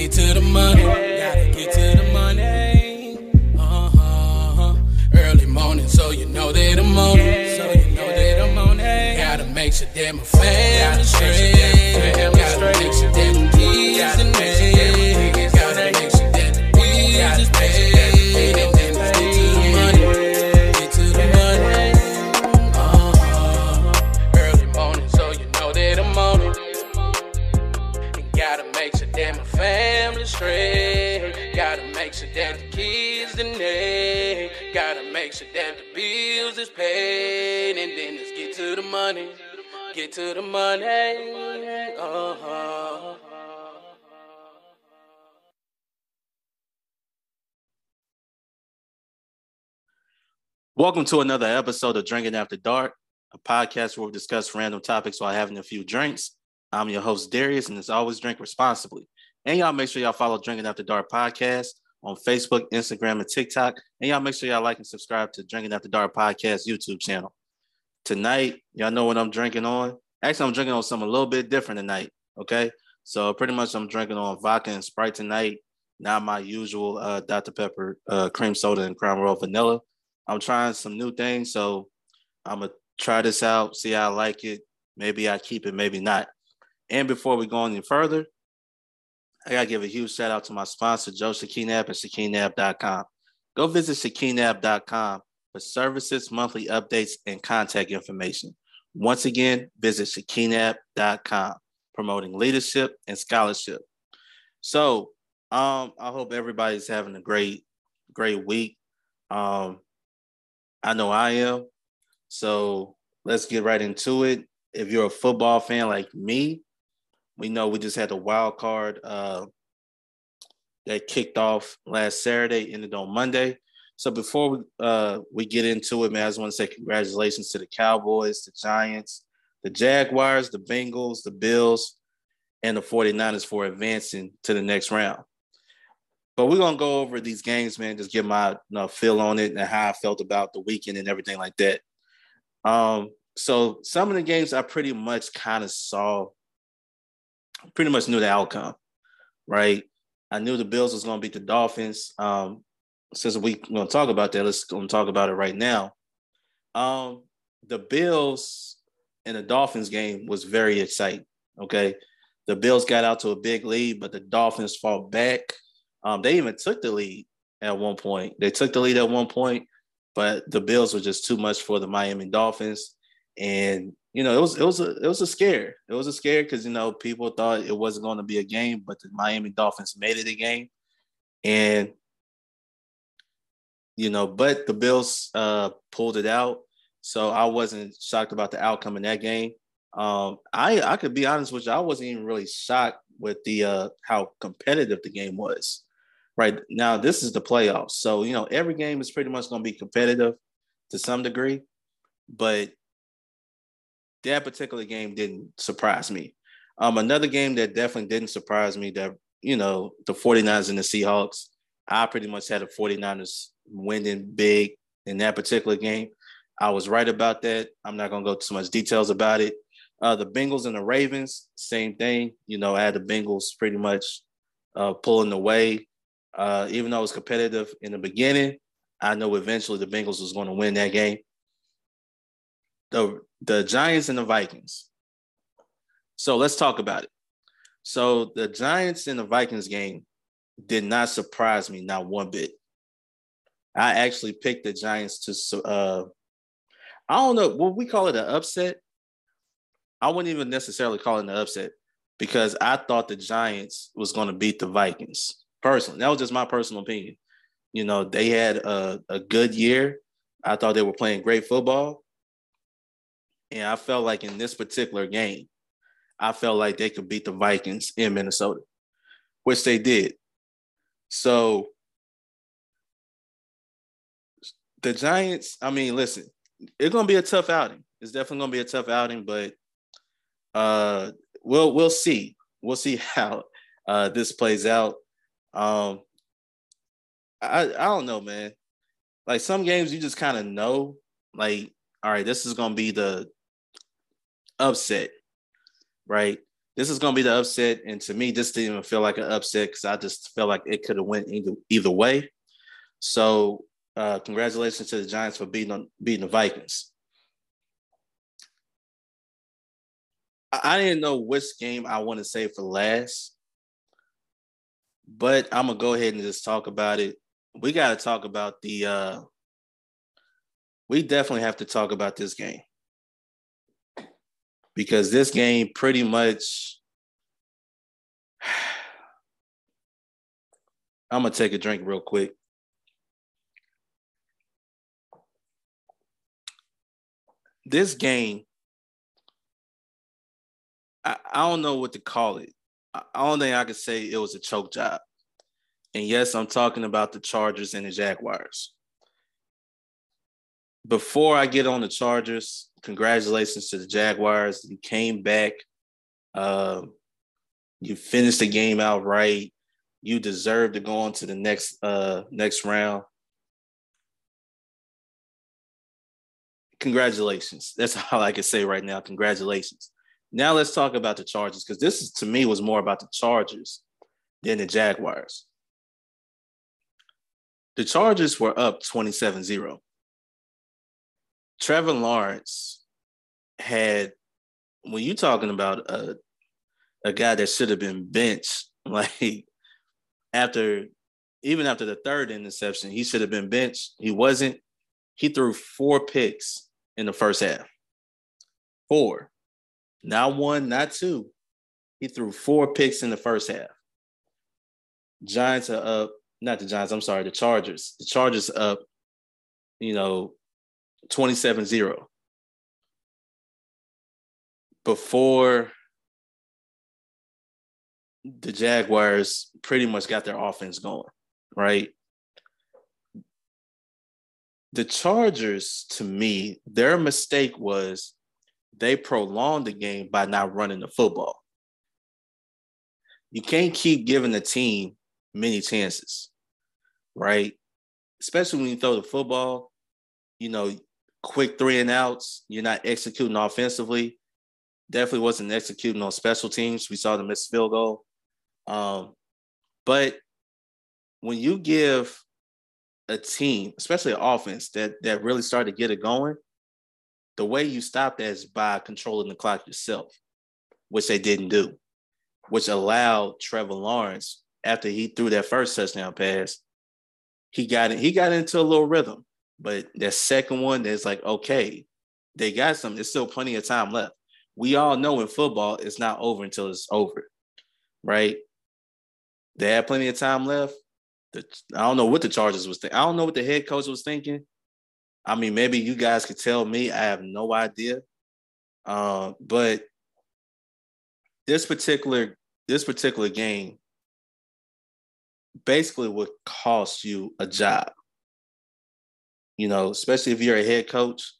get to the money. Gotta get to the money. Uh-huh. Early morning, so you know that I'm on it. So you know that I'm on it. Gotta make sure that my family straight. The bills is paid. And then let's get to the money. Get to the money. Uh-huh. Welcome to another episode of Drinking After Dark, a podcast where we discuss random topics while having a few drinks. I'm your host, Darius, and as always, drink responsibly. And y'all make sure y'all follow Drinking After Dark podcast on Facebook, Instagram, and TikTok. And y'all make sure y'all like and subscribe to Drinking After Dark podcast YouTube channel. Tonight, y'all know what I'm drinking on. Actually, I'm drinking on something a little bit different tonight. Okay. So pretty much I'm drinking on vodka and Sprite tonight, not my usual uh, Dr. Pepper uh, cream soda and Crown Royal vanilla. I'm trying some new things, so I'm gonna try this out, see how I like it. Maybe I keep it, maybe not. And before we go any further, I gotta give a huge shout out to my sponsor, Joe Shakinab and Shakinab.com. Go visit Shakinab.com for services, monthly updates, and contact information. Once again, visit Shakinab.com, promoting leadership and scholarship. So um, I hope everybody's having a great, great week. Um, I know I am. So let's get right into it. If you're a football fan like me, we know we just had the wild card uh, that kicked off last Saturday, ended on Monday. So before we, uh, we get into it, man, I just want to say congratulations to the Cowboys, the Giants, the Jaguars, the Bengals, the Bills, and the 49ers for advancing to the next round. But we're gonna go over these games, man. Just get my you know, feel on it and how I felt about the weekend and everything like that. Um, so some of the games I pretty much kind of saw, pretty much knew the outcome, right? I knew the Bills was gonna beat the Dolphins. Um, since we're gonna talk about that, let's gonna talk about it right now. Um, the Bills and the Dolphins game was very exciting. Okay, the Bills got out to a big lead, but the Dolphins fought back. Um, they even took the lead at one point. They took the lead at one point, but the Bills were just too much for the Miami Dolphins. And you know, it was it was a it was a scare. It was a scare because you know people thought it wasn't going to be a game, but the Miami Dolphins made it a game. And you know, but the Bills uh, pulled it out. So I wasn't shocked about the outcome in that game. Um, I I could be honest with you, I wasn't even really shocked with the uh, how competitive the game was. Right now, this is the playoffs, so you know every game is pretty much going to be competitive to some degree, but that particular game didn't surprise me. Um, another game that definitely didn't surprise me that you know the 49ers and the Seahawks. I pretty much had the 49ers winning big in that particular game. I was right about that. I'm not going to go too much details about it. Uh, the Bengals and the Ravens, same thing. You know, I had the Bengals pretty much uh, pulling away. Uh, even though it was competitive in the beginning, I know eventually the Bengals was going to win that game. The the Giants and the Vikings. So let's talk about it. So the Giants and the Vikings game did not surprise me not one bit. I actually picked the Giants to uh I don't know, what we call it an upset? I wouldn't even necessarily call it an upset because I thought the Giants was going to beat the Vikings. Personally, that was just my personal opinion. You know, they had a, a good year. I thought they were playing great football. And I felt like in this particular game, I felt like they could beat the Vikings in Minnesota, which they did. So the Giants, I mean, listen, it's gonna be a tough outing. It's definitely gonna be a tough outing, but uh we'll we'll see. We'll see how uh this plays out. Um I I don't know, man. Like some games you just kind of know, like, all right, this is gonna be the upset, right? this is going to be the upset. And to me, this didn't even feel like an upset because I just felt like it could have went either, either way. So uh, congratulations to the Giants for beating beating the Vikings. I, I didn't know which game I want to say for last, but I'm gonna go ahead and just talk about it. We got to talk about the. Uh, we definitely have to talk about this game because this game pretty much. I'm gonna take a drink real quick. This game, I, I don't know what to call it. I, I don't think I could say it was a choke job. And yes, I'm talking about the Chargers and the Jaguars. Before I get on the Chargers, congratulations to the Jaguars. You came back. Uh, you finished the game out right. You deserve to go on to the next uh, next round. Congratulations. That's all I can say right now. Congratulations. Now let's talk about the Chargers because this is to me was more about the Chargers than the Jaguars. The Chargers were up 27 0. Trevor Lawrence had, when you're talking about a, a guy that should have been benched, like after, even after the third interception, he should have been benched. He wasn't. He threw four picks in the first half. Four. Not one, not two. He threw four picks in the first half. Giants are up, not the Giants, I'm sorry, the Chargers. The Chargers up, you know, 27 0. Before the Jaguars pretty much got their offense going, right? The Chargers, to me, their mistake was they prolonged the game by not running the football. You can't keep giving the team many chances, right? Especially when you throw the football, you know, quick three and outs, you're not executing offensively. Definitely wasn't executing on special teams. We saw the missed field goal. Um, but when you give a team, especially an offense that that really started to get it going, the way you stop that is by controlling the clock yourself, which they didn't do, which allowed Trevor Lawrence after he threw that first touchdown pass, he got it. He got into a little rhythm. But that second one, there's like, okay, they got some. There's still plenty of time left. We all know in football, it's not over until it's over, right? They had plenty of time left. The, I don't know what the Chargers was thinking. I don't know what the head coach was thinking. I mean, maybe you guys could tell me. I have no idea. Uh, but this particular this particular game basically would cost you a job. You know, especially if you're a head coach,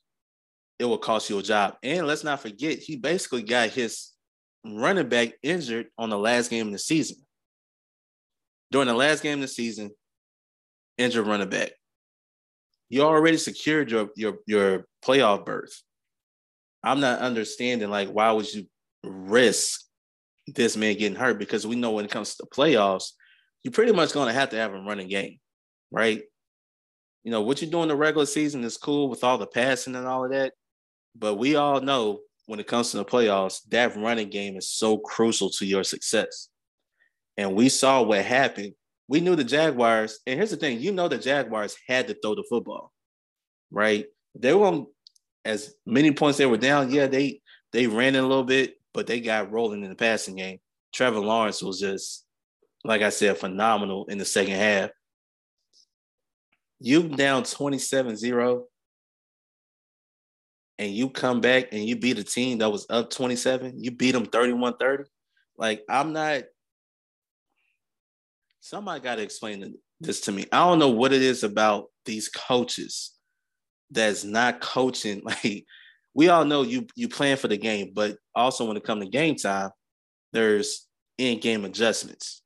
it will cost you a job. And let's not forget, he basically got his running back injured on the last game of the season. During the last game of the season, injured running back. You already secured your your your playoff berth. I'm not understanding like why would you risk this man getting hurt? Because we know when it comes to the playoffs, you're pretty much going to have to have a running game, right? You know, what you do in the regular season is cool with all the passing and all of that. But we all know when it comes to the playoffs, that running game is so crucial to your success. And we saw what happened. We knew the Jaguars, and here's the thing: you know the Jaguars had to throw the football, right? They were as many points they were down. Yeah, they they ran it a little bit, but they got rolling in the passing game. Trevor Lawrence was just, like I said, phenomenal in the second half you down 27-0 and you come back and you beat a team that was up 27, you beat them 31-30. Like I'm not somebody got to explain this to me. I don't know what it is about these coaches that's not coaching. Like we all know you you plan for the game, but also when it comes to game time, there's in-game adjustments.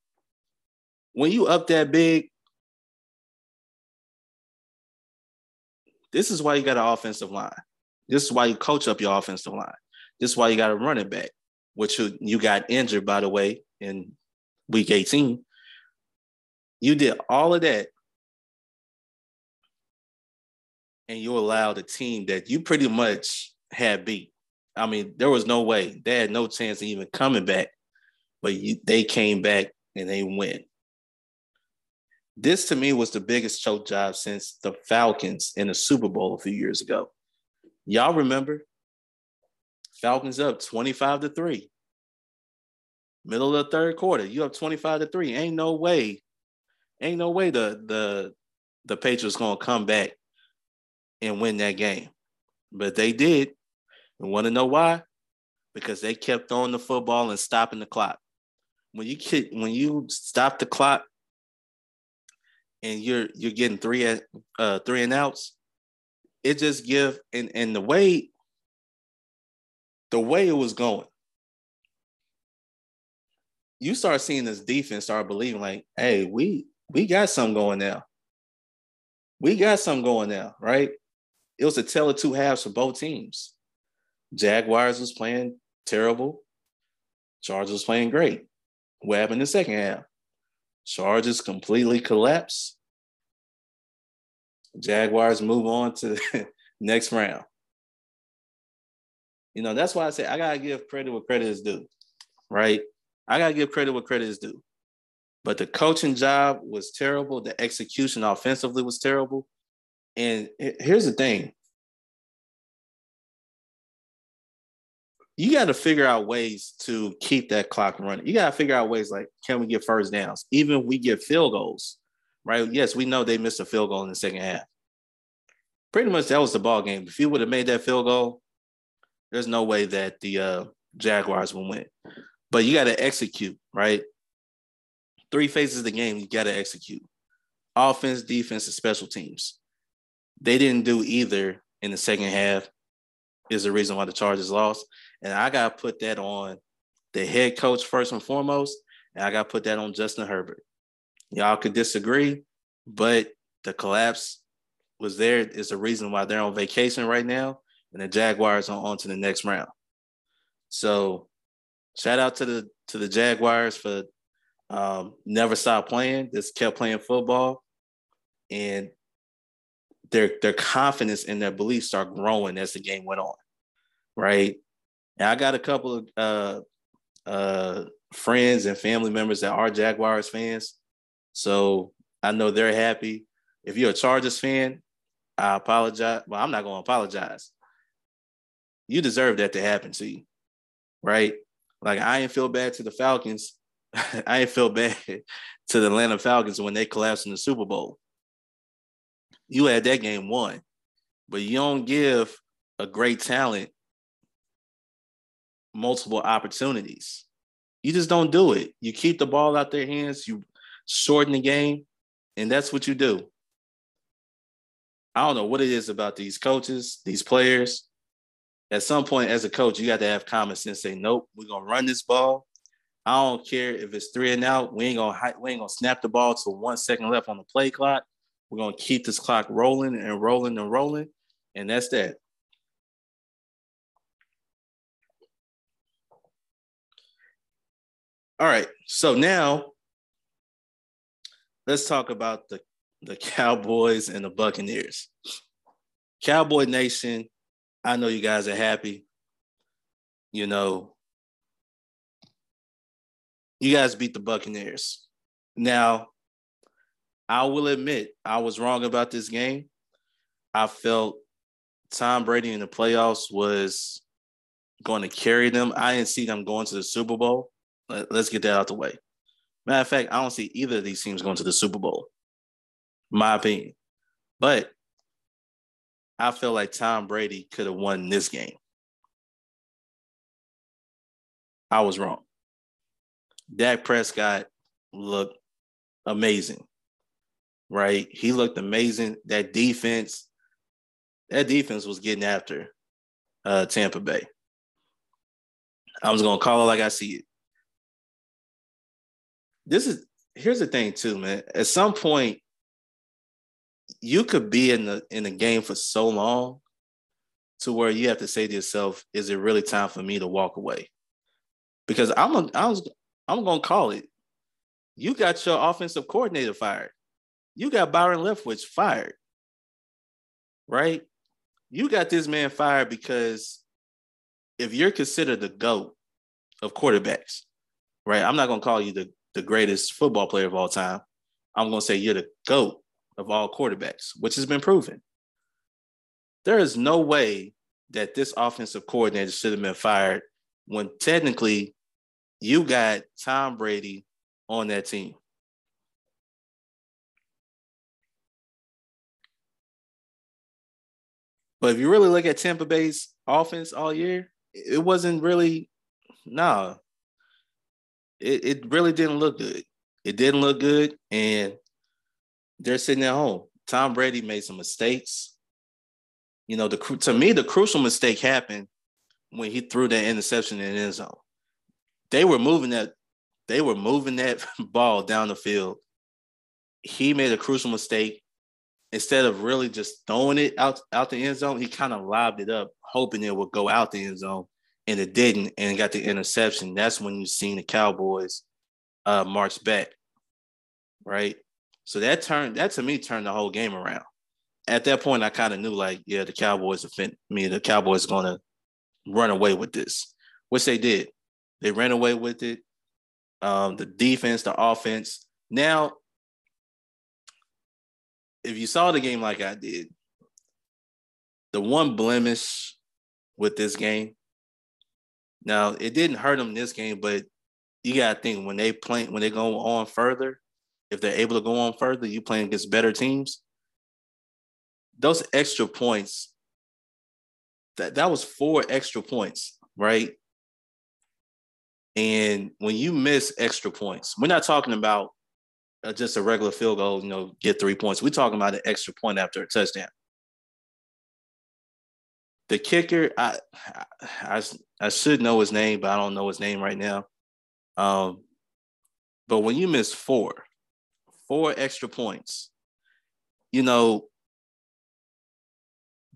When you up that big, This is why you got an offensive line. This is why you coach up your offensive line. This is why you got a running back. which you, you got injured, by the way, in week 18. You did all of that. And you allowed a team that you pretty much had beat. I mean, there was no way. They had no chance of even coming back, but you, they came back and they win. This to me was the biggest choke job since the Falcons in the Super Bowl a few years ago. Y'all remember? Falcons up 25 to 3. Middle of the third quarter, you up 25 to 3. Ain't no way. Ain't no way the the the Patriots gonna come back and win that game. But they did. And want to know why? Because they kept throwing the football and stopping the clock. When you when you stop the clock and you're you're getting three uh, three and outs, it just give and and the way the way it was going, you start seeing this defense start believing like, hey, we we got something going now. We got something going now, right? It was a tell of two halves for both teams. Jaguars was playing terrible. Chargers was playing great. What happened in the second half? Chargers completely collapse. Jaguars move on to the next round. You know, that's why I say I gotta give credit what credit is due, right? I gotta give credit what credit is due. But the coaching job was terrible. The execution offensively was terrible. And here's the thing you got to figure out ways to keep that clock running. You got to figure out ways like, can we get first downs? Even if we get field goals, right? Yes, we know they missed a field goal in the second half. Pretty much that was the ball game. If you would have made that field goal, there's no way that the uh, Jaguars will win. But you got to execute, right? Three phases of the game, you got to execute offense, defense, and special teams. They didn't do either in the second half, is the reason why the Chargers lost. And I got to put that on the head coach first and foremost. And I got to put that on Justin Herbert. Y'all could disagree, but the collapse was there is the reason why they're on vacation right now. And the Jaguars are on to the next round. So shout out to the to the Jaguars for um, never stop playing. Just kept playing football, and their their confidence and their beliefs start growing as the game went on. Right, and I got a couple of uh, uh, friends and family members that are Jaguars fans. So I know they're happy. If you're a Chargers fan, I apologize. Well, I'm not going to apologize. You deserve that to happen to you, right? Like I ain't feel bad to the Falcons. I ain't feel bad to the Atlanta Falcons when they collapsed in the Super Bowl. You had that game won, but you don't give a great talent multiple opportunities. You just don't do it. You keep the ball out their hands, you shorten the game, and that's what you do. I don't know what it is about these coaches, these players. At some point, as a coach, you got to have common sense. Say, nope, we're gonna run this ball. I don't care if it's three and out. We ain't gonna we ain't gonna snap the ball to one second left on the play clock. We're gonna keep this clock rolling and rolling and rolling, and that's that. All right. So now let's talk about the, the Cowboys and the Buccaneers. Cowboy Nation, I know you guys are happy. You know, you guys beat the Buccaneers. Now, I will admit I was wrong about this game. I felt Tom Brady in the playoffs was going to carry them. I didn't see them going to the Super Bowl. Let, us get that out the way. Matter of fact, I don't see either of these teams going to the Super Bowl. My opinion. But I feel like Tom Brady could have won this game. I was wrong. Dak Prescott looked amazing, right? He looked amazing. That defense, that defense was getting after uh, Tampa Bay. I was gonna call it like I see it this is here's the thing too, man. At some point, you could be in the in the game for so long to where you have to say to yourself, is it really time for me to walk away? because I'm a, I was I'm gonna call it. You got your offensive coordinator fired. You got Byron Leftwich fired. Right? You got this man fired because if you're considered the GOAT of quarterbacks, right? I'm not gonna call you the, the greatest football player of all time. I'm gonna say you're the GOAT of all quarterbacks, which has been proven. There is no way that this offensive coordinator should have been fired when technically you got Tom Brady on that team. But if you really look at Tampa Bay's offense all year, it wasn't really no. It, it really didn't look good. It didn't look good, and they're sitting at home. Tom Brady made some mistakes. You know, the to me, the crucial mistake happened when he threw that interception in the end zone. They were moving that, they were moving that ball down the field. He made a crucial mistake. Instead of really just throwing it out, out the end zone, he kind of lobbed it up, hoping it would go out the end zone. And it didn't, and got the interception. That's when you seen the Cowboys uh, march back. Right. So that turned that to me turned the whole game around. At that point, I kind of knew like, yeah, the Cowboys offend me. The Cowboys gonna run away with this, which they did. They ran away with it. Um, the defense, the offense. Now, if you saw the game like I did, the one blemish with this game. Now, it didn't hurt them this game, but you gotta think when they play when they go on further, if they're able to go on further, you playing against better teams. Those extra points, that, that was four extra points, right? And when you miss extra points, we're not talking about uh, just a regular field goal, you know, get three points. We're talking about an extra point after a touchdown. The kicker, I, I, I should know his name, but I don't know his name right now. Um, but when you miss four, four extra points. You know,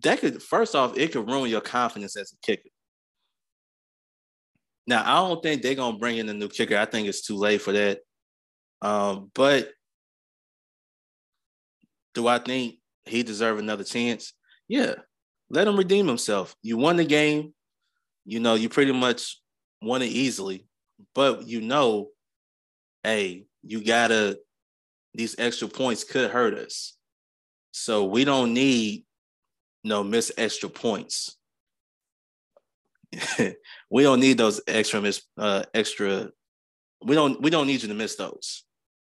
that could first off, it could ruin your confidence as a kicker. Now, I don't think they're gonna bring in a new kicker. I think it's too late for that. Um, but do I think he deserve another chance? Yeah, let him redeem himself. You won the game. You know, you pretty much won it easily, but you know, hey, you gotta these extra points could hurt us. So we don't need you know miss extra points. we don't need those extra miss uh, extra. We don't we don't need you to miss those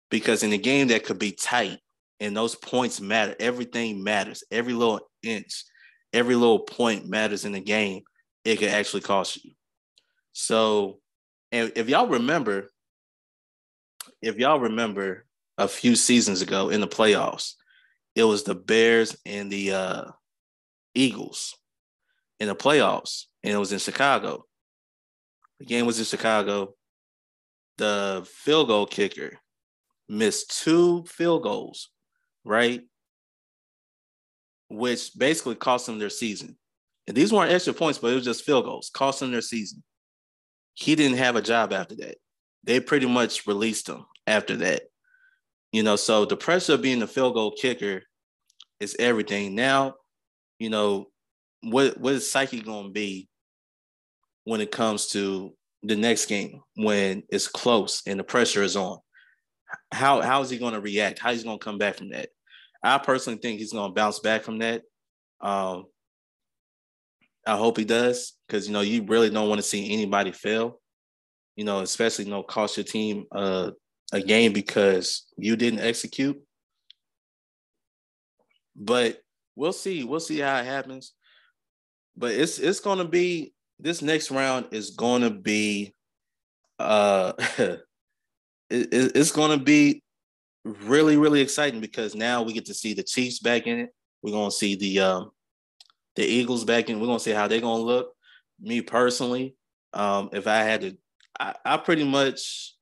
because in a game that could be tight and those points matter. Everything matters. Every little inch, every little point matters in the game. It could actually cost you. So, and if y'all remember, if y'all remember, a few seasons ago in the playoffs. It was the Bears and the uh, Eagles in the playoffs, and it was in Chicago. The game was in Chicago. The field goal kicker missed two field goals, right? Which basically cost them their season. And these weren't extra points, but it was just field goals, cost them their season. He didn't have a job after that. They pretty much released him after that. You know, so the pressure of being the field goal kicker is everything. Now, you know, what what is psyche going to be when it comes to the next game when it's close and the pressure is on? How how is he going to react? How is he going to come back from that? I personally think he's going to bounce back from that. Um, I hope he does because you know you really don't want to see anybody fail. You know, especially you know cost your team uh, a game because you didn't execute. But we'll see. We'll see how it happens. But it's it's gonna be this next round is gonna be uh it, it's gonna be really, really exciting because now we get to see the Chiefs back in it. We're gonna see the um the Eagles back in. We're gonna see how they're gonna look. Me personally, um, if I had to, I, I pretty much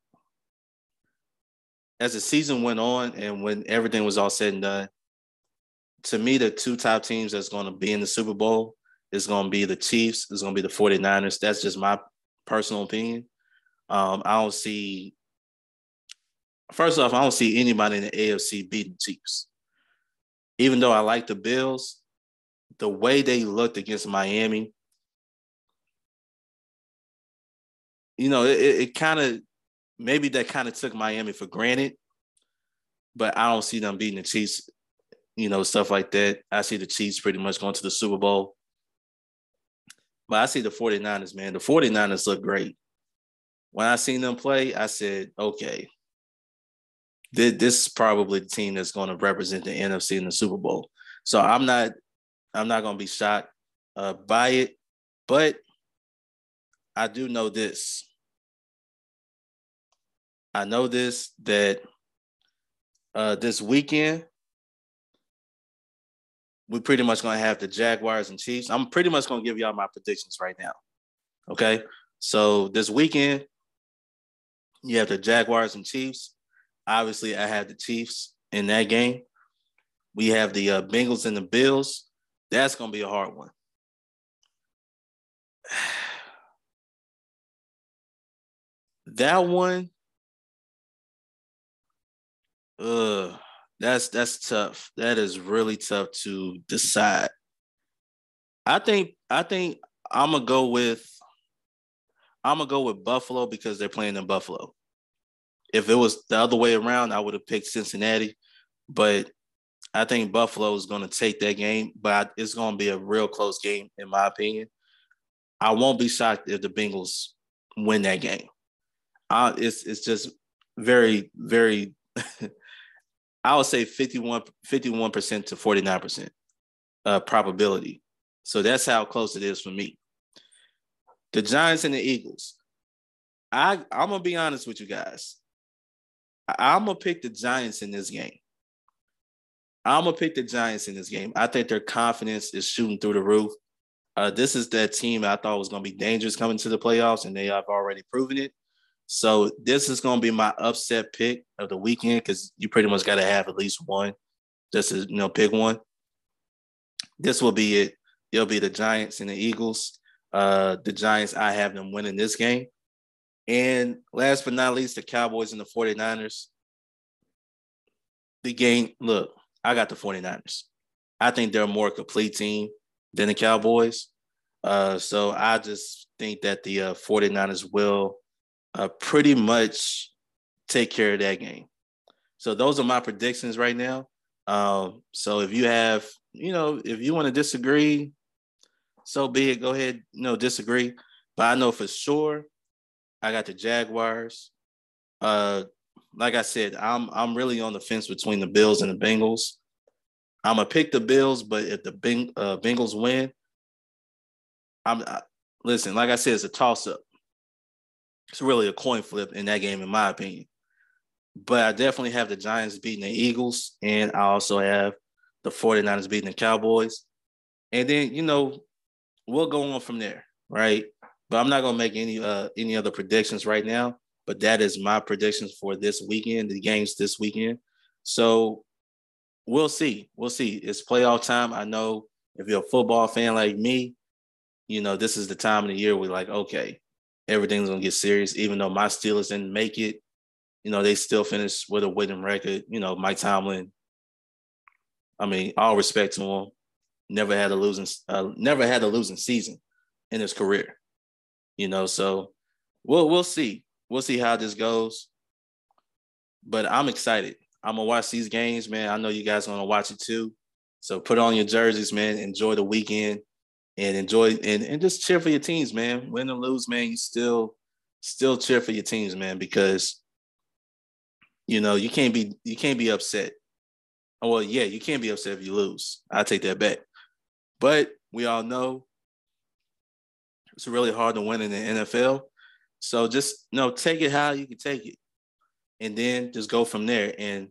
as the season went on and when everything was all said and done, to me, the two top teams that's going to be in the Super Bowl is going to be the Chiefs, is going to be the 49ers. That's just my personal opinion. Um, I don't see. First off, I don't see anybody in the AFC beating Chiefs. Even though I like the Bills, the way they looked against Miami, you know, it, it kind of maybe that kind of took Miami for granted, but I don't see them beating the Chiefs, you know, stuff like that. I see the Chiefs pretty much going to the Super Bowl. But I see the 49ers, man. The 49ers look great. When I seen them play, I said, okay, this is probably the team that's going to represent the NFC in the Super Bowl. So I'm not, I'm not going to be shocked uh, by it, but I do know this. I know this that uh, this weekend we're pretty much gonna have the Jaguars and Chiefs. I'm pretty much gonna give y'all my predictions right now. Okay, so this weekend you have the Jaguars and Chiefs. Obviously, I have the Chiefs in that game. We have the uh, Bengals and the Bills. That's gonna be a hard one. that one uh that's that's tough. That is really tough to decide. I think I think I'm gonna go with I'm gonna go with Buffalo because they're playing in Buffalo. If it was the other way around, I would have picked Cincinnati, but I think Buffalo is going to take that game, but it's going to be a real close game, in my opinion. I won't be shocked if the Bengals win that game. Uh, it's it's just very very I would say 51 percent to 49% uh, probability. So that's how close it is for me. The Giants and the Eagles. I I'm gonna be honest with you guys. I'm gonna pick the Giants in this game. I'm gonna pick the Giants in this game. I think their confidence is shooting through the roof. Uh, this is that team I thought was gonna be dangerous coming to the playoffs, and they have already proven it. So this is to be my upset pick of the weekend because you pretty much got to have at least one, just to you know pick one. This will be it. It'll be the Giants and the Eagles. Uh, the Giants, I have them winning this game. And last but not least, the Cowboys and the 49ers. The game, look, I got the 49ers. I think they're a more complete team than the Cowboys. Uh, so I just think that the uh, 49ers will uh, pretty much take care of that game. So those are my predictions right now. Um, so if you have, you know, if you want to disagree, so be it. Go ahead, you know, disagree. But I know for sure, I got the Jaguars. Uh, like I said, I'm I'm really on the fence between the Bills and the Bengals. I'm gonna pick the Bills, but if the Beng, uh, Bengals win, I'm I, listen. Like I said, it's a toss up it's really a coin flip in that game, in my opinion. But I definitely have the Giants beating the Eagles, and I also have the 49ers beating the Cowboys. And then, you know, we'll go on from there, right? But I'm not gonna make any uh any other predictions right now. But that is my predictions for this weekend, the games this weekend. So we'll see. We'll see. It's playoff time. I know if you're a football fan like me, you know, this is the time of the year we're like, okay, everything's gonna get serious. Even though my Steelers didn't make it, you know, they still finished with a winning record. You know, Mike Tomlin. I mean, all respect to him. Never had a losing, uh, never had a losing season in his career. You know, so we'll we'll see. We'll see how this goes. But I'm excited. I'm gonna watch these games, man. I know you guys gonna watch it too. So put on your jerseys, man. Enjoy the weekend and enjoy and, and just cheer for your teams, man. Win or lose, man, you still still cheer for your teams, man, because you know you can't be you can't be upset. Well, yeah, you can't be upset if you lose. I take that back. But we all know it's really hard to win in the NFL. So just you know, take it how you can take it. And then just go from there. And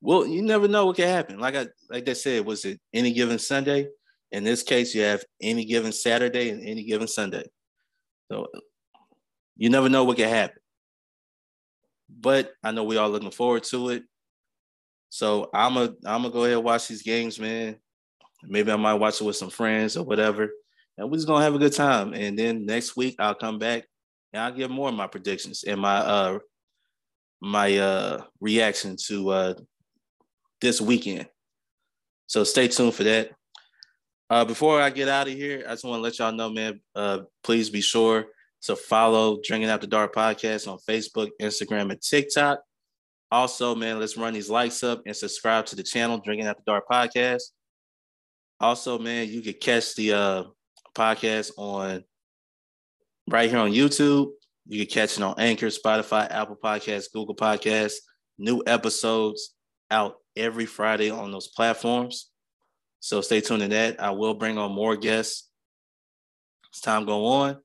well, you never know what can happen. Like I like they said, was it any given Sunday? In this case, you have any given Saturday and any given Sunday. So you never know what can happen. But I know we all looking forward to it. So I'm a I'm gonna go ahead and watch these games, man. Maybe I might watch it with some friends or whatever. And we're just gonna have a good time. And then next week I'll come back and I'll give more of my predictions and my uh my uh reaction to uh this weekend. So stay tuned for that. Uh, before I get out of here, I just want to let y'all know, man. Uh, please be sure to follow Drinking After Dark podcast on Facebook, Instagram, and TikTok. Also, man, let's run these likes up and subscribe to the channel, Drinking After Dark podcast. Also, man, you can catch the uh, podcast on right here on YouTube. You can catch it on Anchor, Spotify, Apple Podcasts, Google Podcasts. New episodes out every Friday on those platforms. So stay tuned to that. I will bring on more guests as time go on.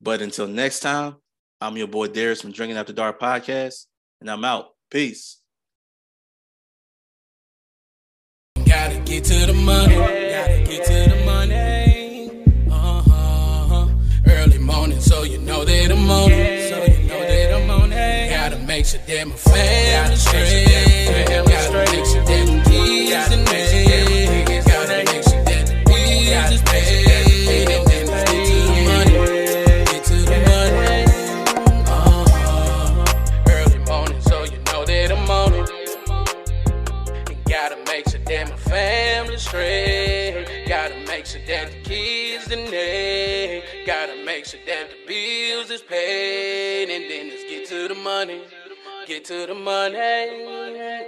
But until next time, I'm your boy Darius from Drinking After Dark podcast, and I'm out. Peace. Gotta get to the money. On it. So you know that I'm on it. Gotta make sure that my family straight. Gotta make the bills is paid. And then let's get to the money. Get to the money.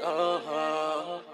Uh-huh.